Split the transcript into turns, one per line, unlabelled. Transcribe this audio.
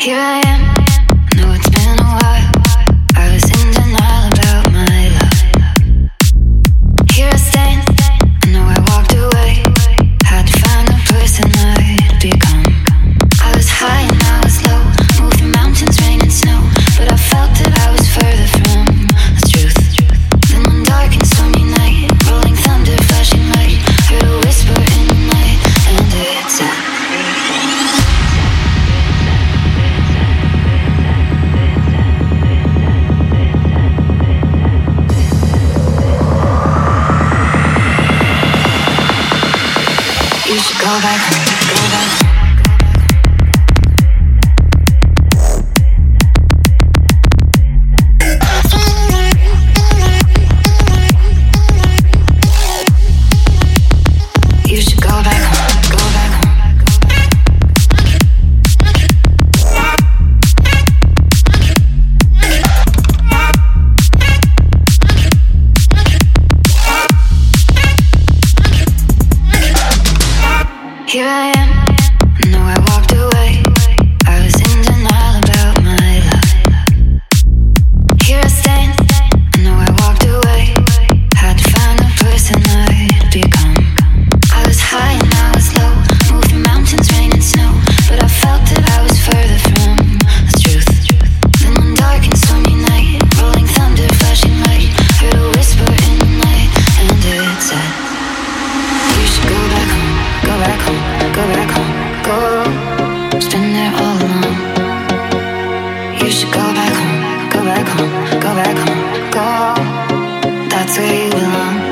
Here I am. back, go back. Here I am freedom